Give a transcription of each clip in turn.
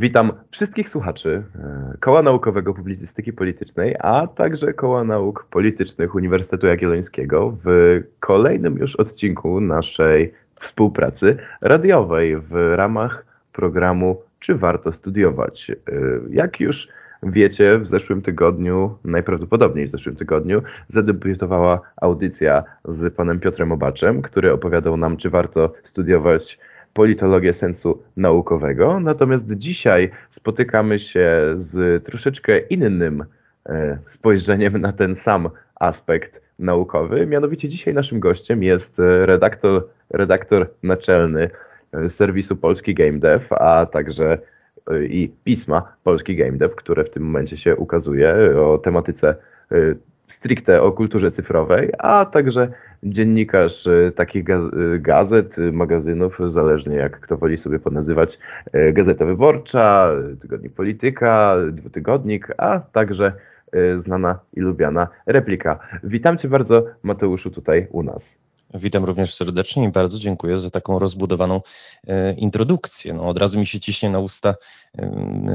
Witam wszystkich słuchaczy e, Koła Naukowego Publicystyki Politycznej, a także Koła Nauk Politycznych Uniwersytetu Jagiellońskiego w kolejnym już odcinku naszej współpracy radiowej w ramach programu Czy warto studiować? E, jak już wiecie, w zeszłym tygodniu, najprawdopodobniej w zeszłym tygodniu, zadebiutowała audycja z panem Piotrem Obaczem, który opowiadał nam, czy warto studiować politologię sensu naukowego. Natomiast dzisiaj spotykamy się z troszeczkę innym e, spojrzeniem na ten sam aspekt naukowy. Mianowicie dzisiaj naszym gościem jest e, redaktor, redaktor naczelny e, serwisu Polski Game Dev, a także i pisma Polski Game Dev, które w tym momencie się ukazuje o tematyce stricte o kulturze cyfrowej, a także dziennikarz y, takich y, gazet, y, magazynów, zależnie jak kto woli sobie ponazywać, Gazeta Wyborcza, Tygodnik Polityka, Dwutygodnik, a także znana i lubiana replika. Witam Cię bardzo, Mateuszu, tutaj u nas. Witam również serdecznie i bardzo dziękuję za taką rozbudowaną e, introdukcję. No, od razu mi się ciśnie na usta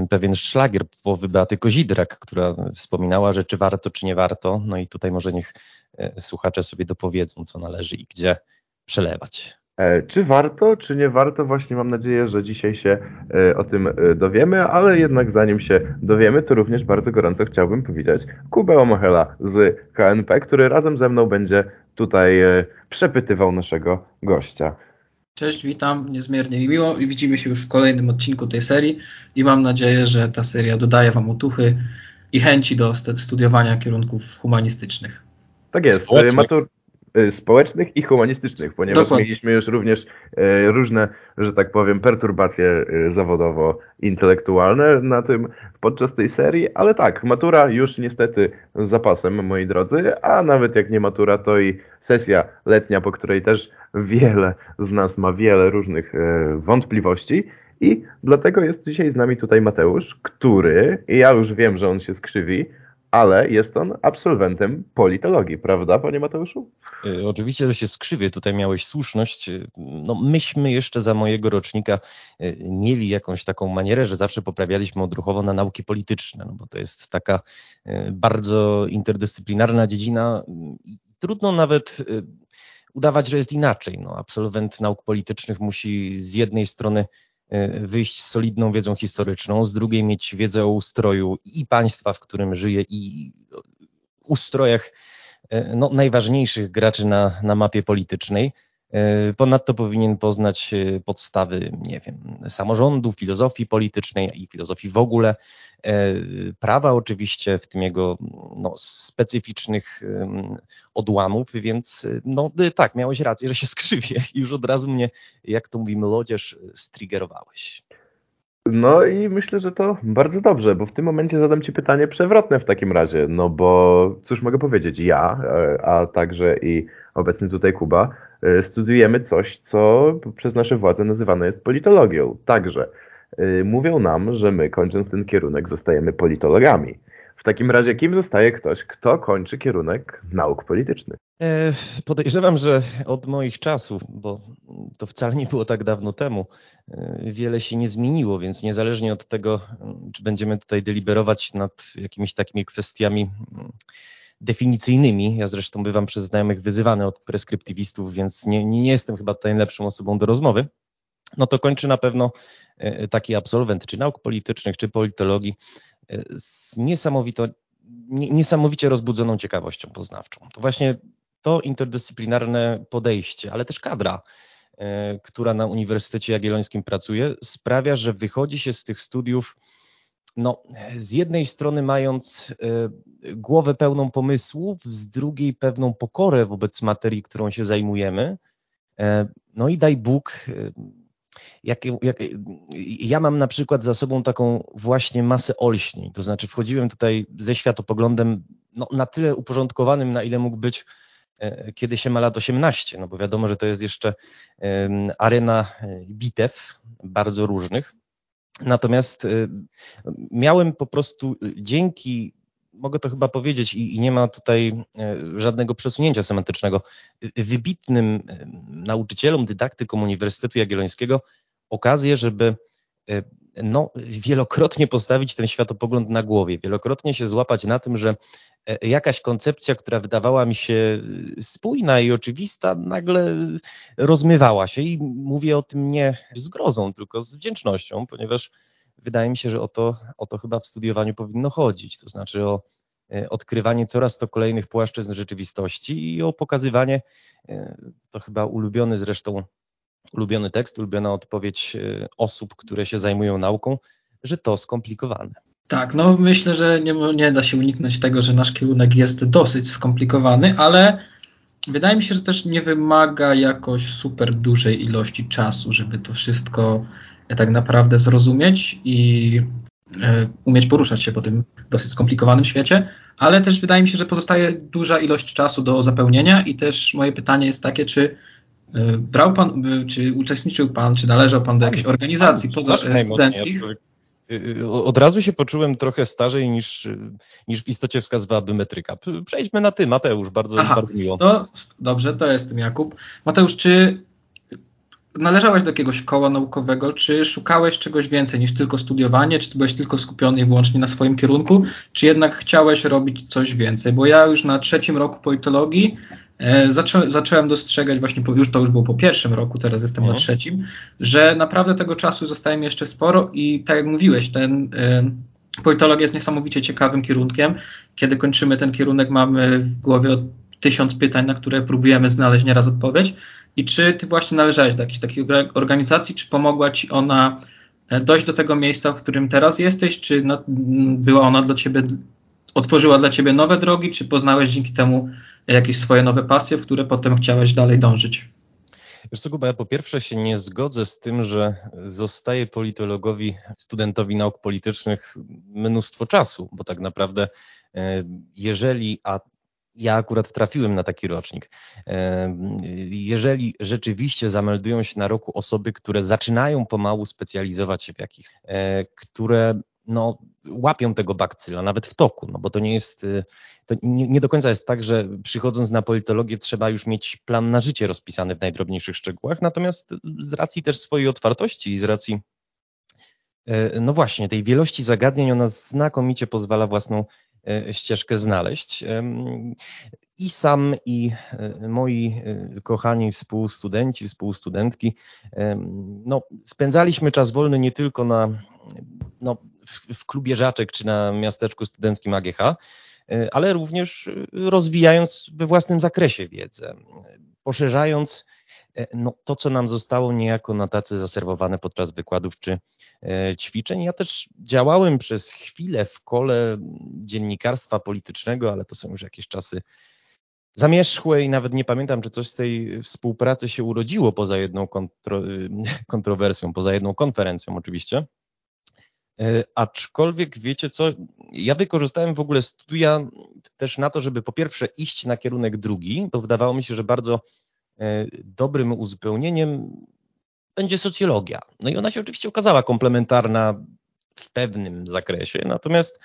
pewien szlagier połowy Beaty Kozidrak, która wspominała, że czy warto, czy nie warto. No i tutaj może niech e, słuchacze sobie dopowiedzą, co należy i gdzie przelewać. E, czy warto, czy nie warto? Właśnie mam nadzieję, że dzisiaj się o tym dowiemy, ale jednak zanim się dowiemy, to również bardzo gorąco chciałbym powiedzieć Kubę Omochela z KNP, który razem ze mną będzie tutaj przepytywał naszego gościa. Cześć, witam, niezmiernie mi miło i widzimy się już w kolejnym odcinku tej serii i mam nadzieję, że ta seria dodaje Wam otuchy i chęci do studiowania kierunków humanistycznych. Tak jest. Matur, Y, społecznych i humanistycznych, ponieważ Dokładnie. mieliśmy już również y, różne, że tak powiem, perturbacje y, zawodowo-intelektualne na tym podczas tej serii, ale tak, matura już niestety z zapasem, moi drodzy, a nawet jak nie matura, to i sesja letnia, po której też wiele z nas ma wiele różnych wątpliwości. I dlatego jest dzisiaj z nami tutaj Mateusz, który, i ja już wiem, że on się skrzywi, ale jest on absolwentem politologii, prawda, panie Mateuszu? Y, oczywiście, że się skrzywię, tutaj miałeś słuszność. Y, no, myśmy jeszcze za mojego rocznika y, mieli jakąś taką manierę, że zawsze poprawialiśmy odruchowo na nauki polityczne, no bo to jest taka bardzo interdyscyplinarna dziedzina i trudno nawet udawać, że jest inaczej. No, absolwent nauk politycznych musi z jednej strony wyjść z solidną wiedzą historyczną, z drugiej mieć wiedzę o ustroju i państwa, w którym żyje, i ustrojach e, no, najważniejszych graczy na, na mapie politycznej. E, ponadto powinien poznać e, podstawy, nie wiem, samorządu, filozofii politycznej i filozofii w ogóle, e, prawa oczywiście, w tym jego no, specyficznych odłamów, więc no tak, miałeś rację, że się skrzywię już od razu mnie, jak to mówimy lodzież, striggerowałeś. No i myślę, że to bardzo dobrze, bo w tym momencie zadam Ci pytanie przewrotne w takim razie, no bo cóż mogę powiedzieć, ja, a także i obecny tutaj Kuba, E, studiujemy coś, co przez nasze władze nazywane jest politologią. Także e, mówią nam, że my kończąc ten kierunek zostajemy politologami. W takim razie kim zostaje ktoś, kto kończy kierunek nauk politycznych? E, podejrzewam, że od moich czasów, bo to wcale nie było tak dawno temu, wiele się nie zmieniło, więc niezależnie od tego, czy będziemy tutaj deliberować nad jakimiś takimi kwestiami definicyjnymi. Ja zresztą bywam przez znajomych wyzywany od preskryptywistów, więc nie, nie jestem chyba tutaj najlepszą osobą do rozmowy. No to kończy na pewno e, taki absolwent, czy nauk politycznych, czy politologii, e, z niesamowito, niesamowicie rozbudzoną ciekawością poznawczą. To właśnie to interdyscyplinarne podejście, ale też kadra, e, która na Uniwersytecie Jagiellońskim pracuje, sprawia, że wychodzi się z tych studiów no, z jednej strony mając głowę pełną pomysłów, z drugiej pewną pokorę wobec materii, którą się zajmujemy. No i daj Bóg, jak, jak, ja mam na przykład za sobą taką właśnie masę olśnień, to znaczy wchodziłem tutaj ze światopoglądem no, na tyle uporządkowanym, na ile mógł być kiedy się ma lat 18, no bo wiadomo, że to jest jeszcze arena bitew bardzo różnych. Natomiast y, miałem po prostu dzięki, mogę to chyba powiedzieć, i, i, nie ma tutaj żadnego przesunięcia semantycznego, wybitnym nauczycielom, dydaktykom Uniwersytetu Jagiellońskiego okazję, żeby no, wielokrotnie postawić ten światopogląd na głowie, wielokrotnie się złapać na tym, że e, jakaś koncepcja, która wydawała mi się spójna i oczywista, nagle rozmywała się i mówię o tym nie z grozą, tylko z wdzięcznością, ponieważ wydaje mi się, że o to, o to chyba w studiowaniu powinno chodzić, to znaczy o e, odkrywanie coraz to kolejnych płaszczyzn rzeczywistości i o pokazywanie, e, to chyba ulubiony zresztą ulubiony tekst, ulubiona odpowiedź e, osób, które się zajmują nauką, że to skomplikowane. Tak, no myślę, że nie, nie da się uniknąć tego, że nasz kierunek jest dosyć skomplikowany, ale wydaje mi się, że też nie wymaga jakoś super dużej ilości czasu, żeby to wszystko tak naprawdę zrozumieć i e, umieć poruszać się po tym dosyć skomplikowanym świecie, ale też wydaje mi się, że pozostaje duża ilość czasu do zapełnienia i też moje pytanie jest takie, czy E, brał pan, czy uczestniczył pan, czy należał pan do jakiejś organizacji poza studenckich? Od razu się poczułem trochę starzej niż, niż w istocie wskazywałaby metryka. Przejdźmy na ty, Mateusz, bardzo, Aha, bardzo miło. To, dobrze, to jestem Jakub. Mateusz, czy należałeś do jakiegoś koła naukowego, czy szukałeś czegoś więcej niż tylko studiowanie, czy byłeś tylko skupiony wyłącznie na swoim kierunku, czy jednak chciałeś robić coś więcej? Bo ja już na trzecim roku politologii e, zaczą, zacząłem dostrzegać właśnie, po, już to już było po pierwszym roku, teraz jestem mhm. na trzecim, że naprawdę tego czasu zostaje mi jeszcze sporo i tak jak mówiłeś, ten e, politologia jest niesamowicie ciekawym kierunkiem. Kiedy kończymy ten kierunek, mamy w głowie tysiąc pytań, na które próbujemy znaleźć nieraz odpowiedź. I czy ty właśnie należałeś do jakiejś takiej organizacji, czy pomogła ci ona e, dojść do tego miejsca, w którym teraz jesteś, czy była ona dla ciebie, otworzyła dla ciebie nowe drogi, czy poznałeś dzięki temu jakieś swoje nowe pasje, w które potem chciałeś dalej dążyć? Wiesz co, Kuba, ja po pierwsze się nie zgodzę z tym, że zostaje politologowi, studentowi nauk politycznych mnóstwo czasu, bo tak naprawdę e, jeżeli, a ja akurat trafiłem na taki rocznik. Jeżeli rzeczywiście zameldują się na roku osoby, które zaczynają pomału specjalizować się w jakichś, e, które no, łapią tego bakcyla, nawet w toku, no bo to nie jest, y, to nie, nie, do końca jest tak, że przychodząc na politologię trzeba już mieć plan na życie rozpisany w najdrobniejszych szczegółach, natomiast z racji też swojej otwartości i z racji e, no właśnie, tej wielości zagadnień ona znakomicie pozwala własną E, ścieżkę znaleźć. I sam, i e, moi e, kochani współstudenci, współstudentki, no, spędzaliśmy czas wolny nie tylko na, no, w, w klubie Żaczek czy na miasteczku studenckim AGH, ale również rozwijając we własnym zakresie wiedzę, poszerzając no, to, co nam zostało niejako na tacy zaserwowane podczas wykładów czy E, ćwiczeń. Ja też działałem przez chwilę w kole dziennikarstwa politycznego, ale to są już jakieś czasy zamierzchłe i nawet nie pamiętam, czy coś z tej współpracy się urodziło poza jedną kontro, kontrowersją, poza jedną konferencją oczywiście. E, aczkolwiek wiecie co, ja wykorzystałem w ogóle studia też na to, żeby po pierwsze iść na kierunek drugi, bo wydawało mi się, że bardzo e, dobrym uzupełnieniem będzie socjologia. No i ona się oczywiście okazała komplementarna w pewnym zakresie, natomiast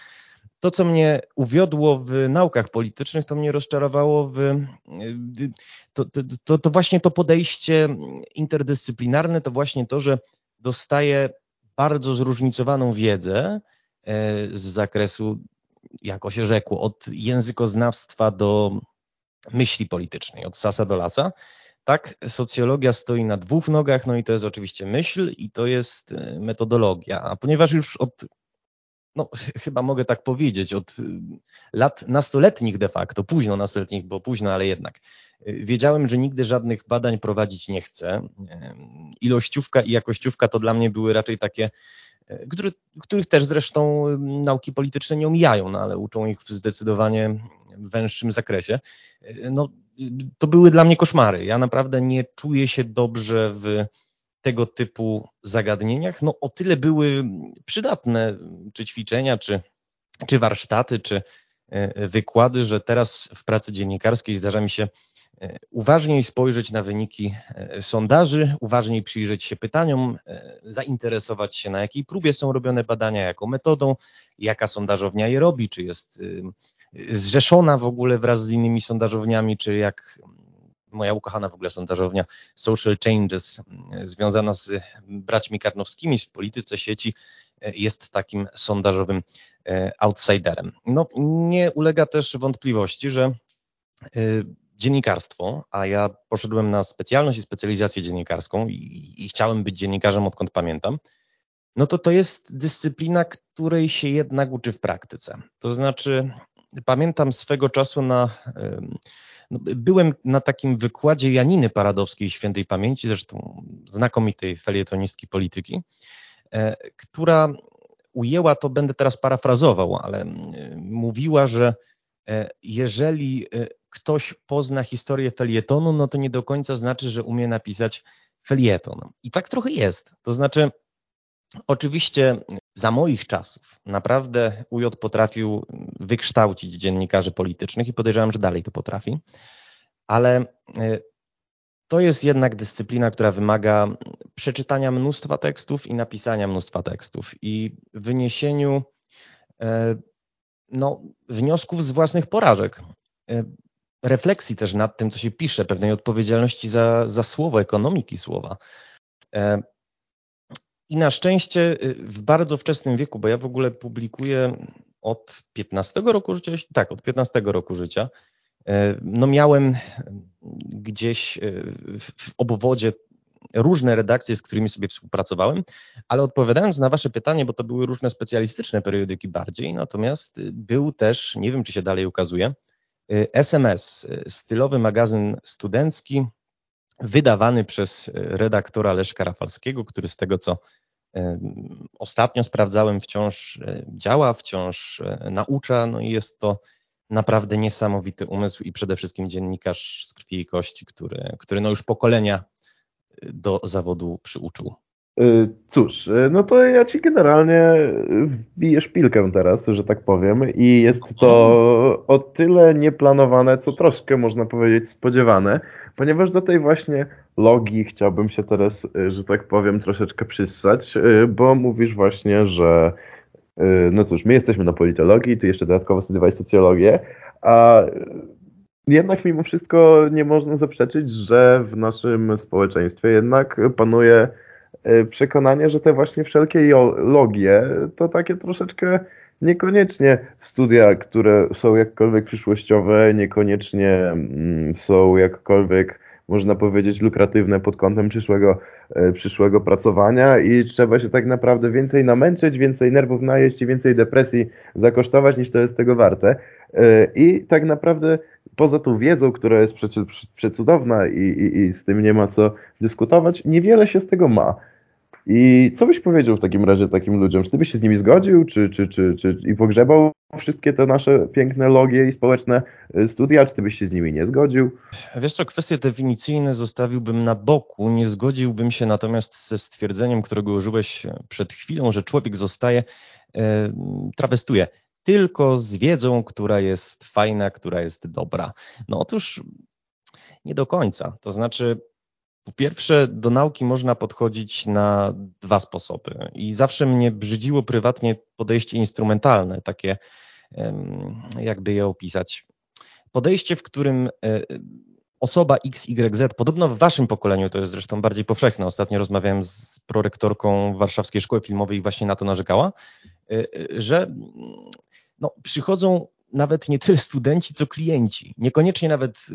to, co mnie uwiodło w naukach politycznych, to mnie rozczarowało w to, to, to właśnie to podejście interdyscyplinarne, to właśnie to, że dostaję bardzo zróżnicowaną wiedzę e, z zakresu, jako się rzekło, od językoznawstwa do myśli politycznej, od sasa do lasa tak, socjologia stoi na dwóch nogach, no i to jest oczywiście myśl i to jest e, metodologia. A ponieważ już od, no chyba mogę tak powiedzieć, od e, lat nastoletnich de facto, późno nastoletnich, bo późno, ale jednak, e, wiedziałem, że nigdy żadnych badań prowadzić nie chcę. Ilościówka i jakościówka to dla mnie były raczej takie który, których też zresztą nauki polityczne nie omijają, no ale uczą ich w zdecydowanie węższym zakresie. No, to były dla mnie koszmary. Ja naprawdę nie czuję się dobrze w tego typu zagadnieniach. No o tyle były przydatne, czy ćwiczenia, czy, czy warsztaty, czy e, wykłady, że teraz w pracy dziennikarskiej zdarza mi się e, uważniej spojrzeć na wyniki e, sondaży, uważniej przyjrzeć się pytaniom, zainteresować się na jakiej próbie są robione badania, jaką metodą, jaka sondażownia je robi, czy jest zrzeszona w ogóle wraz z innymi sondażowniami, czy jak moja ukochana w ogóle sondażownia Social Changes, związana z braćmi Karnowskimi w polityce sieci, jest takim sondażowym outsiderem. No, nie ulega też wątpliwości, że dziennikarstwo, a ja poszedłem na specjalność i specjalizację dziennikarską i, i chciałem być dziennikarzem odkąd pamiętam, no to to jest dyscyplina, której się jednak uczy w praktyce. To znaczy, pamiętam swego czasu na. No, byłem na takim wykładzie Janiny Paradowskiej świętej pamięci, zresztą znakomitej felietonistki polityki, e, która ujęła, to będę teraz parafrazował, ale mówiła, że e, jeżeli e, ktoś pozna historię felietonu, no to nie do końca znaczy, że umie napisać felieton. I tak trochę jest. To znaczy, oczywiście za moich czasów naprawdę UJ potrafił wykształcić dziennikarzy politycznych i podejrzewam, że dalej to potrafi, ale e, to jest jednak dyscyplina, która wymaga przeczytania mnóstwa tekstów i napisania mnóstwa tekstów i wyniesieniu e, no, wniosków z własnych porażek. E, refleksji też nad tym, co się pisze, pewnej odpowiedzialności za, za słowo, ekonomiki słowa. E, I na szczęście y, w bardzo wczesnym wieku, bo ja w ogóle publikuję od 15 roku życia, tak, od 15 roku życia, e, no miałem gdzieś e, w obwodzie różne redakcje, z którymi sobie współpracowałem, ale odpowiadając na Wasze pytanie, bo to były różne specjalistyczne periodyki bardziej, natomiast był też, nie wiem czy się dalej ukazuje, SMS, stylowy magazyn studencki, wydawany przez redaktora Leszka Rafalskiego, który z tego co ostatnio sprawdzałem, wciąż e, działa, wciąż e, naucza, no i jest to naprawdę niesamowity umysł i przede wszystkim dziennikarz z krwi i kości, który, który no już pokolenia e, do zawodu przyuczył. Y, cóż, y, no to ja ci generalnie wbiję szpilkę teraz, że tak powiem, i jest to o tyle nieplanowane, co troszkę można powiedzieć spodziewane, ponieważ do tej właśnie logii chciałbym się teraz, y, że tak powiem, troszeczkę przyssać, bo mówisz właśnie, że no cóż, my jesteśmy na politologii, ty jeszcze dodatkowo studiowałeś socjologię, a jednak mimo wszystko nie można zaprzeczyć, że w naszym społeczeństwie jednak panuje przekonanie, że te właśnie wszelkie logie to takie troszeczkę niekoniecznie studia, które są jakkolwiek przyszłościowe, niekoniecznie mm, są jakkolwiek można powiedzieć lukratywne pod kątem przyszłego, e, przyszłego pracowania i trzeba się tak naprawdę więcej namęczyć, więcej nerwów najeść i więcej depresji zakosztować niż to jest tego warte. E, I tak naprawdę poza tą wiedzą, która jest przecudowna i, i, i z tym nie ma co dyskutować, niewiele się z tego ma. I co byś powiedział w takim razie takim ludziom? Czy ty byś się z nimi zgodził, czy, czy, czy, czy i pogrzebał wszystkie te nasze piękne logie i społeczne y, studia, czy ty byś się z nimi nie zgodził? Wiesz co, kwestie definicyjne zostawiłbym na boku, nie zgodziłbym się natomiast ze stwierdzeniem, którego użyłeś przed chwilą, że człowiek zostaje, e, trawestuje, tylko z wiedzą, która jest fajna, która jest dobra. No otóż nie do końca. To znaczy, po pierwsze, do nauki można podchodzić na dwa sposoby i zawsze mnie brzydziło prywatnie podejście instrumentalne, takie jakby je opisać. Podejście, w którym e, osoba XYZ, podobno w waszym pokoleniu to jest zresztą bardziej powszechne. Ostatnio rozmawiałem z prorektorką Warszawskiej Szkoły Filmowej i właśnie na to narzekała, e, e, że no, przychodzą nawet nie tyle studenci, co klienci. Niekoniecznie nawet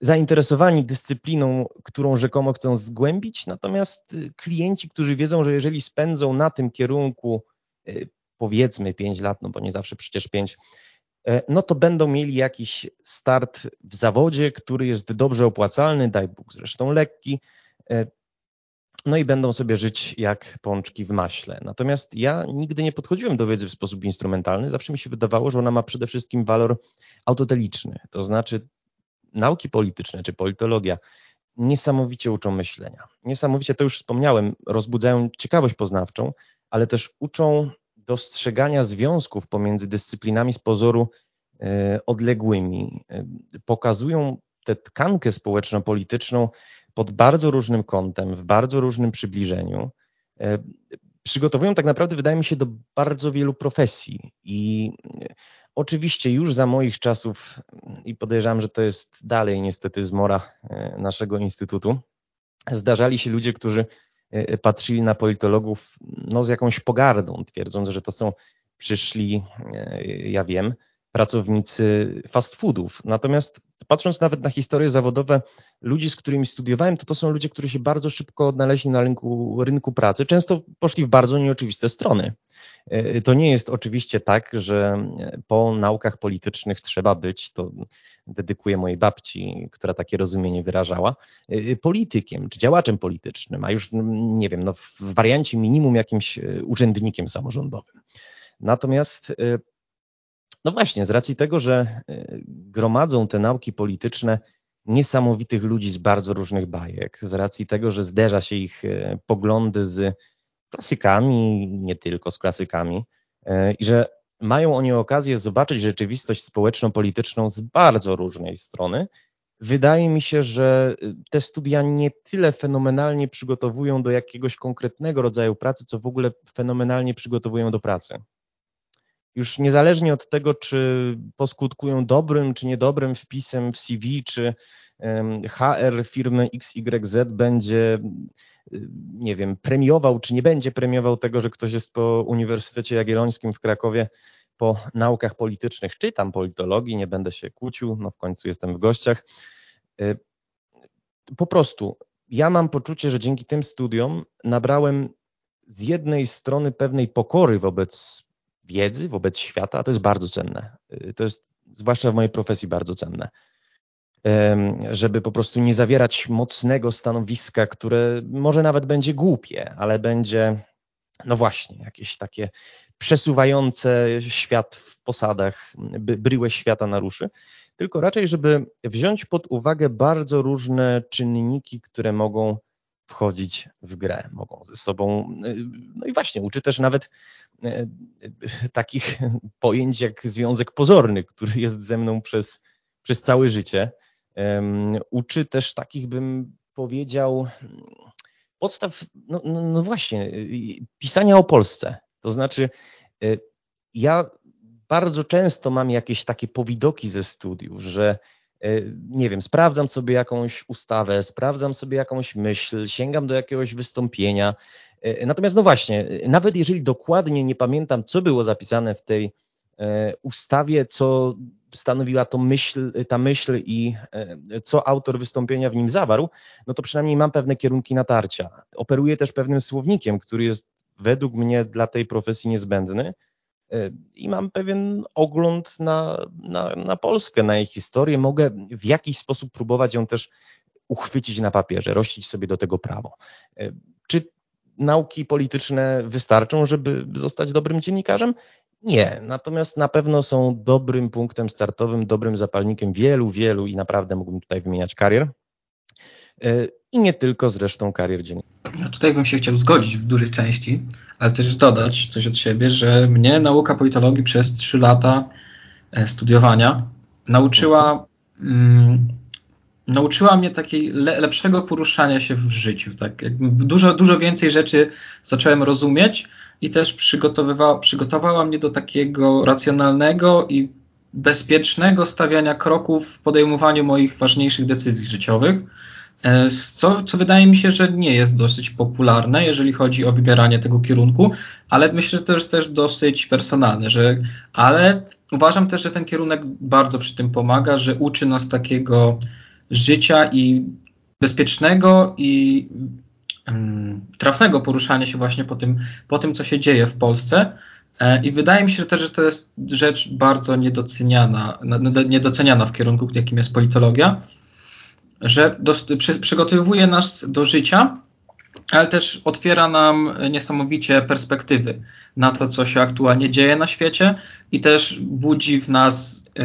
zainteresowani dyscypliną, którą rzekomo chcą zgłębić, natomiast y, klienci, którzy wiedzą, że jeżeli spędzą na tym kierunku y, powiedzmy 5 lat, no bo nie zawsze przecież 5, e, no to będą mieli jakiś start w zawodzie, który jest dobrze opłacalny, daj Bóg zresztą lekki, no i będą sobie żyć jak pączki w maśle. Natomiast ja nigdy nie podchodziłem do wiedzy w sposób instrumentalny, zawsze mi się wydawało, że ona ma przede wszystkim walor autoteliczny, to znaczy nauki polityczne czy politologia niesamowicie uczą myślenia. Niesamowicie, to już wspomniałem, rozbudzają ciekawość poznawczą, ale też uczą dostrzegania związków pomiędzy dyscyplinami z pozoru e, odległymi. E, pokazują tę tkankę społeczno-polityczną pod bardzo różnym kątem, w bardzo różnym przybliżeniu. E, przygotowują tak naprawdę, wydaje mi się, do bardzo wielu profesji i Oczywiście już za moich czasów i podejrzewam, że to jest dalej niestety zmora e, naszego instytutu, zdarzali się ludzie, którzy patrzyli na politologów no, z jakąś pogardą, twierdząc, że to są przyszli, ja wiem, pracownicy fast foodów. Natomiast patrząc nawet na historie zawodowe ludzi, z którymi studiowałem, to to są ludzie, którzy się bardzo szybko odnaleźli na rynku, rynku pracy. Często poszli w bardzo nieoczywiste strony. E, to nie jest oczywiście tak, że po naukach politycznych trzeba być, to dedykuję mojej babci, która takie rozumienie wyrażała, e, politykiem czy działaczem politycznym, a już nie wiem, no w wariancie minimum jakimś e, urzędnikiem samorządowym. Natomiast no właśnie, z racji tego, że e, gromadzą te nauki polityczne niesamowitych ludzi z bardzo różnych bajek, z racji tego, że zderza się ich e, poglądy z klasykami, nie tylko z klasykami, e, i że mają oni okazję zobaczyć rzeczywistość społeczno-polityczną z bardzo różnej strony, wydaje mi się, że te studia nie tyle fenomenalnie przygotowują do jakiegoś konkretnego rodzaju pracy, co w ogóle fenomenalnie przygotowują do pracy już niezależnie od tego, czy poskutkują dobrym czy niedobrym wpisem w CV, czy HR firmy XYZ będzie, nie wiem, premiował, czy nie będzie premiował tego, że ktoś jest po Uniwersytecie Jagiellońskim w Krakowie po naukach politycznych, czy tam politologii, nie będę się kłócił, no w końcu jestem w gościach. E, po prostu ja mam poczucie, że dzięki tym studiom nabrałem z jednej strony pewnej pokory wobec wiedzy wobec świata, to jest bardzo cenne. Y, to jest zwłaszcza w mojej profesji bardzo cenne. Żeby po prostu nie zawierać mocnego stanowiska, które może nawet będzie głupie, ale będzie, no właśnie, jakieś takie przesuwające świat w posadach, bryłę świata naruszy, tylko raczej, żeby wziąć pod uwagę bardzo różne czynniki, które mogą wchodzić w grę, mogą ze sobą, y, no i właśnie, uczy też nawet E, takich pojęć jak związek pozorny, który jest ze mną przez, przez całe życie. Uczy też takich, bym powiedział, podstaw, no, no, no właśnie, pisania o Polsce. To znaczy, ja bardzo często mam jakieś takie powidoki ze studiów, że nie wiem, sprawdzam sobie jakąś ustawę, sprawdzam sobie jakąś myśl, sięgam do jakiegoś wystąpienia, E, natomiast no właśnie, nawet jeżeli dokładnie nie pamiętam, co było zapisane w tej e, ustawie, co stanowiła to myśl, ta myśl i e, co autor wystąpienia w nim zawarł, no to przynajmniej mam pewne kierunki natarcia. Operuję też pewnym słownikiem, który jest według mnie dla tej profesji niezbędny i mam pewien ogląd na, na, na Polskę, na jej historię. Mogę w jakiś sposób próbować ją też uchwycić na papierze, rościć sobie do tego prawo. Czy nauki polityczne wystarczą, żeby zostać dobrym dziennikarzem? Nie, natomiast na pewno są dobrym punktem startowym, dobrym zapalnikiem wielu, wielu i naprawdę mógłbym tutaj wymieniać karier. I nie tylko zresztą karier dziennikarza. Ja tutaj bym się chciał zgodzić w dużej części, ale też dodać coś od siebie, że mnie nauka politologii przez trzy lata e, studiowania nauczyła mm, nauczyła mnie takiej le, lepszego poruszania się w życiu. Tak? Dużo, dużo więcej rzeczy zacząłem rozumieć i też przygotowywała, przygotowała mnie do takiego racjonalnego i bezpiecznego stawiania kroków w podejmowaniu moich ważniejszych decyzji życiowych. E, co, co wydaje mi się, że nie jest dosyć popularne, jeżeli chodzi o wybieranie tego kierunku, ale myślę, że to jest też dosyć personalne, że, ale uważam też, że ten kierunek bardzo przy tym pomaga, że uczy nas takiego życia i bezpiecznego i um, trafnego poruszania się właśnie po tym, po tym, co się dzieje w Polsce. E, I wydaje mi się też, że to jest rzecz bardzo niedoceniana, niedoceniana w kierunku, jakim jest politologia, że przy, przygotowuje nas do życia, ale też otwiera nam niesamowicie perspektywy na to, co się aktualnie dzieje na świecie i też budzi w nas, yy,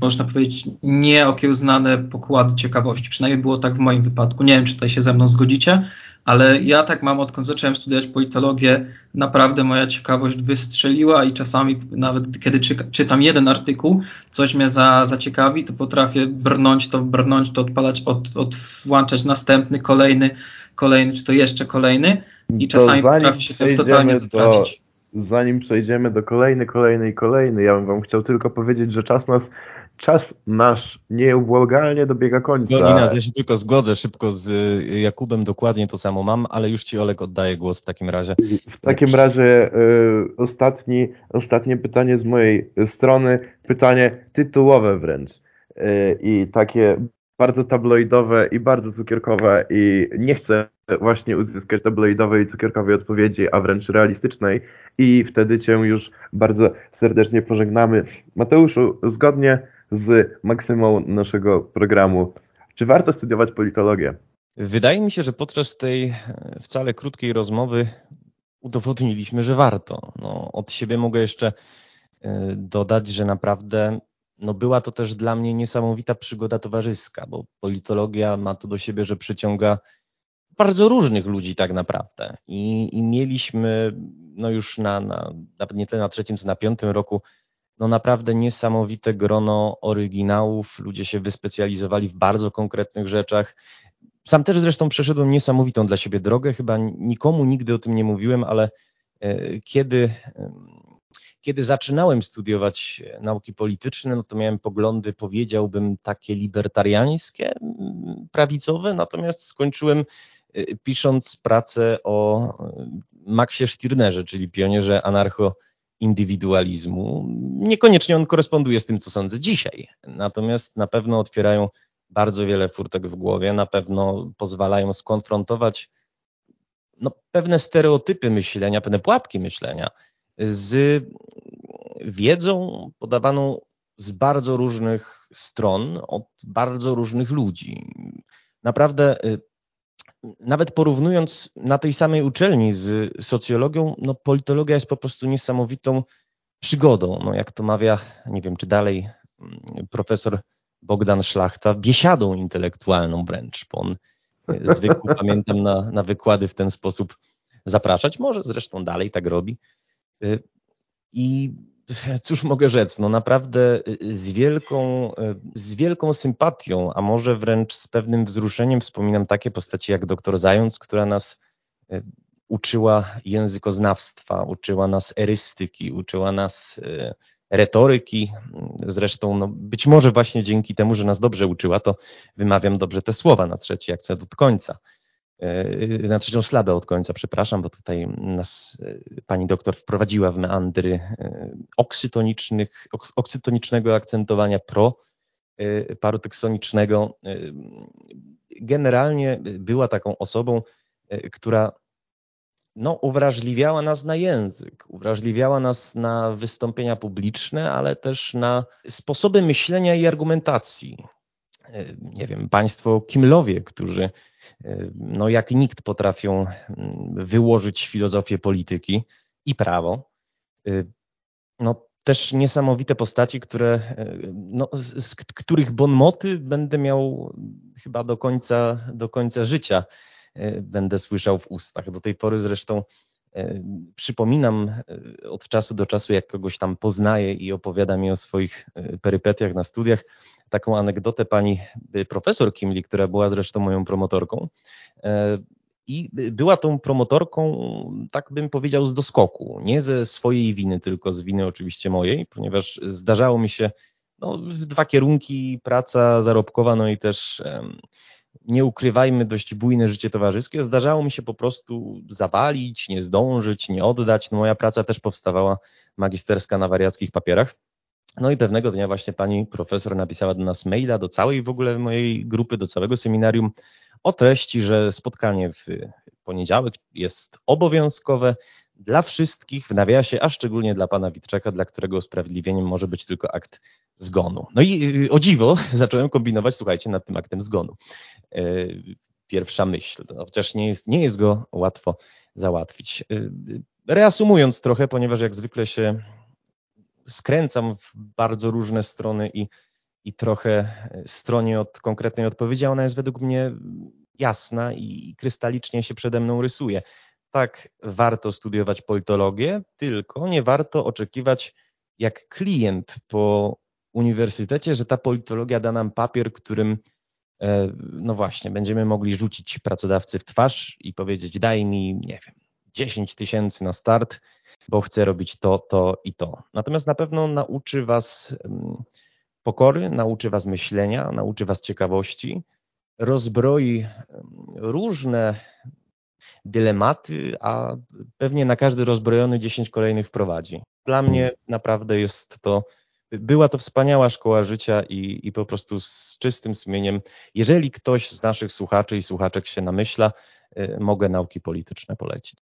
można powiedzieć, nieokiełznane pokłady ciekawości. Przynajmniej było tak w moim wypadku. Nie wiem, czy tutaj się ze mną zgodzicie, ale ja tak mam, odkąd zacząłem studiować politologię, naprawdę moja ciekawość wystrzeliła i czasami nawet kiedy czy, czytam jeden artykuł, coś mnie za, zaciekawi, to potrafię brnąć to, brnąć to, odpalać, od, od włączać następny, kolejny, kolejny, czy to jeszcze kolejny i czasami potrafię się to totalnie zatracić. zanim przejdziemy do kolejny, kolejny i kolejny, ja bym wam chciał tylko powiedzieć, że czas nas czas nasz nieubłagalnie dobiega końca. No Inas, ja się tylko zgodzę szybko z y, Jakubem, dokładnie to samo mam, ale już Ci Olek oddaję głos w takim razie. W takim razie y, ostatni, ostatnie pytanie z mojej strony, pytanie tytułowe wręcz y, i takie bardzo tabloidowe i bardzo cukierkowe i nie chcę właśnie uzyskać tabloidowej i cukierkowej odpowiedzi, a wręcz realistycznej i wtedy Cię już bardzo serdecznie pożegnamy. Mateuszu, zgodnie z maksymą naszego programu. Czy warto studiować politologię? Wydaje mi się, że podczas tej e, wcale krótkiej rozmowy udowodniliśmy, że warto. No, od siebie mogę jeszcze e, dodać, że naprawdę no była to też dla mnie niesamowita przygoda towarzyska, bo politologia ma to do siebie, że przyciąga bardzo różnych ludzi tak naprawdę. I, i mieliśmy no już na, na, nie tyle na trzecim, co na piątym roku no naprawdę niesamowite grono oryginałów. Ludzie się wyspecjalizowali w bardzo konkretnych rzeczach. Sam też zresztą przeszedłem niesamowitą dla siebie drogę. Chyba nikomu nigdy o tym nie mówiłem, ale e, kiedy, kiedy zaczynałem studiować nauki polityczne, no to miałem poglądy, powiedziałbym, takie libertariańskie, prawicowe, natomiast skończyłem e, pisząc pracę o e, Maxie Stirnerze, czyli pionierze anarcho indywidualizmu. Niekoniecznie on koresponduje z tym, co sądzę dzisiaj, natomiast na pewno otwierają bardzo wiele furtek w głowie, na pewno pozwalają skonfrontować no, pewne stereotypy myślenia, pewne pułapki myślenia z wiedzą podawaną z bardzo różnych stron, od bardzo różnych ludzi. Naprawdę y, nawet porównując na tej samej uczelni z socjologią, no politologia jest po prostu niesamowitą przygodą. No jak to mawia, nie wiem czy dalej mm, profesor Bogdan Szlachta, biesiadą intelektualną wręcz, bo on zwykł, pamiętam, na, na wykłady w ten sposób zapraszać. Może zresztą dalej tak robi. E, I cóż mogę rzec, no naprawdę y, z wielką, y, z wielką sympatią, a może wręcz z pewnym wzruszeniem wspominam takie postaci jak doktor Zając, która nas y, uczyła językoznawstwa, uczyła nas erystyki, uczyła nas retoryki. Zresztą no, być może właśnie dzięki temu, że nas dobrze uczyła, to wymawiam dobrze te słowa na trzeci akcent od końca. E, na trzecią slabę od końca, przepraszam, bo tutaj nas e, pani doktor wprowadziła w meandry e, oksytonicznych, oksytonicznego akcentowania pro parotyksonicznego. Generalnie była taką osobą, która no, uwrażliwiała nas na język, uwrażliwiała nas na wystąpienia publiczne, ale też na sposoby myślenia i argumentacji. Nie wiem, państwo Kimlowie, którzy no jak nikt potrafią mm, wyłożyć filozofię polityki i prawo. No też niesamowite postaci, które, no, z których bonmoty będę miał chyba do końca, do końca życia będę słyszał w ustach. Do tej pory zresztą przypominam od czasu do czasu, jak kogoś tam poznaję i opowiada mi o swoich perypetiach na studiach, taką anegdotę pani y, profesor Kimli, która była zresztą moją promotorką. E, I była tą promotorką, tak bym powiedział, z doskoku. Nie ze swojej winy, tylko z winy oczywiście mojej, ponieważ zdarzało mi się no, dwa kierunki, praca zarobkowa, no i też nie ukrywajmy, dość bujne życie towarzyskie. Zdarzało mi się po prostu zawalić, nie zdążyć, nie oddać. No, moja praca też powstawała magisterska na wariackich papierach. No i pewnego dnia właśnie pani profesor napisała do nas maila, do całej w ogóle mojej grupy, do całego seminarium o treści, że spotkanie w poniedziałek jest obowiązkowe dla wszystkich w nawiasie, a szczególnie dla pana Witczaka, dla którego usprawiedliwieniem może być tylko akt zgonu. No i y, o dziwo zacząłem kombinować, słuchajcie, nad tym aktem zgonu. E, pierwsza myśl, chociaż nie jest, nie jest go łatwo załatwić. E, reasumując trochę, ponieważ jak zwykle się skręcam w bardzo różne strony i, i trochę stronie od konkretnej odpowiedzi, a ona jest według mnie jasna i krystalicznie się przede mną rysuje. Tak, warto studiować politologię, tylko nie warto oczekiwać jak klient po uniwersytecie, że ta politologia da nam papier, którym e, no właśnie, będziemy mogli rzucić pracodawcy w twarz i powiedzieć daj mi, nie wiem, 10 tysięcy na start, bo chcę robić to, to i to. Natomiast na pewno nauczy Was pokory, nauczy Was myślenia, nauczy Was ciekawości, rozbroi różne dylematy, a pewnie na każdy rozbrojony 10 kolejnych wprowadzi. Dla mnie naprawdę jest to, była to wspaniała szkoła życia i, i po prostu z czystym sumieniem, jeżeli ktoś z naszych słuchaczy i słuchaczek się namyśla, y, mogę nauki polityczne polecić.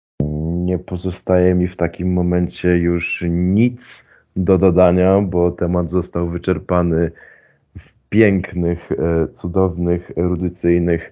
Nie pozostaje mi w takim momencie już nic do dodania, bo temat został wyczerpany w pięknych, e, cudownych, erudycyjnych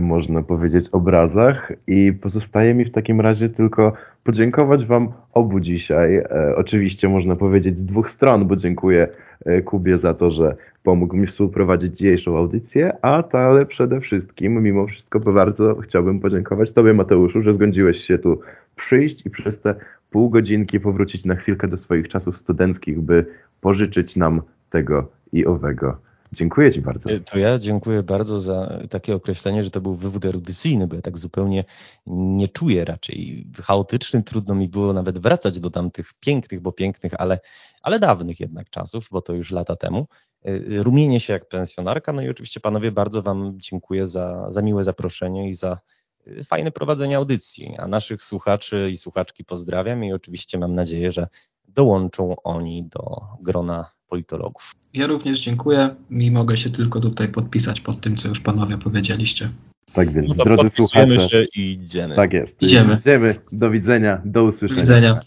można powiedzieć, obrazach. I pozostaje mi w takim razie tylko podziękować Wam obu dzisiaj. E, oczywiście można powiedzieć z dwóch stron, bo dziękuję e, Kubie za to, że pomógł mi współprowadzić dzisiejszą audycję, a to, ale przede wszystkim, mimo wszystko, bardzo chciałbym podziękować Tobie, Mateuszu, że zgodziłeś się tu przyjść i przez te pół godzinki powrócić na chwilkę do swoich czasów studenckich, by pożyczyć nam tego i owego. Dziękuję Ci bardzo. To ja dziękuję bardzo za takie określenie, że to był wywód erudycyjny, bo ja tak zupełnie nie czuję raczej chaotyczny. Trudno mi było nawet wracać do tamtych pięknych, bo pięknych, ale, ale dawnych jednak czasów, bo to już lata temu. Y, rumienię się jak pensjonarka. No i oczywiście panowie bardzo Wam dziękuję za, za miłe zaproszenie i za y, fajne prowadzenie audycji. A naszych słuchaczy i słuchaczki pozdrawiam i oczywiście mam nadzieję, że dołączą oni do grona politologów. Ja również dziękuję i mogę się tylko tutaj podpisać pod tym, co już panowie powiedzieliście. Tak więc, no drodzy słuchacze. się i idziemy. Tak jest. Idziemy. Idziemy. Do widzenia, do usłyszenia. Do widzenia.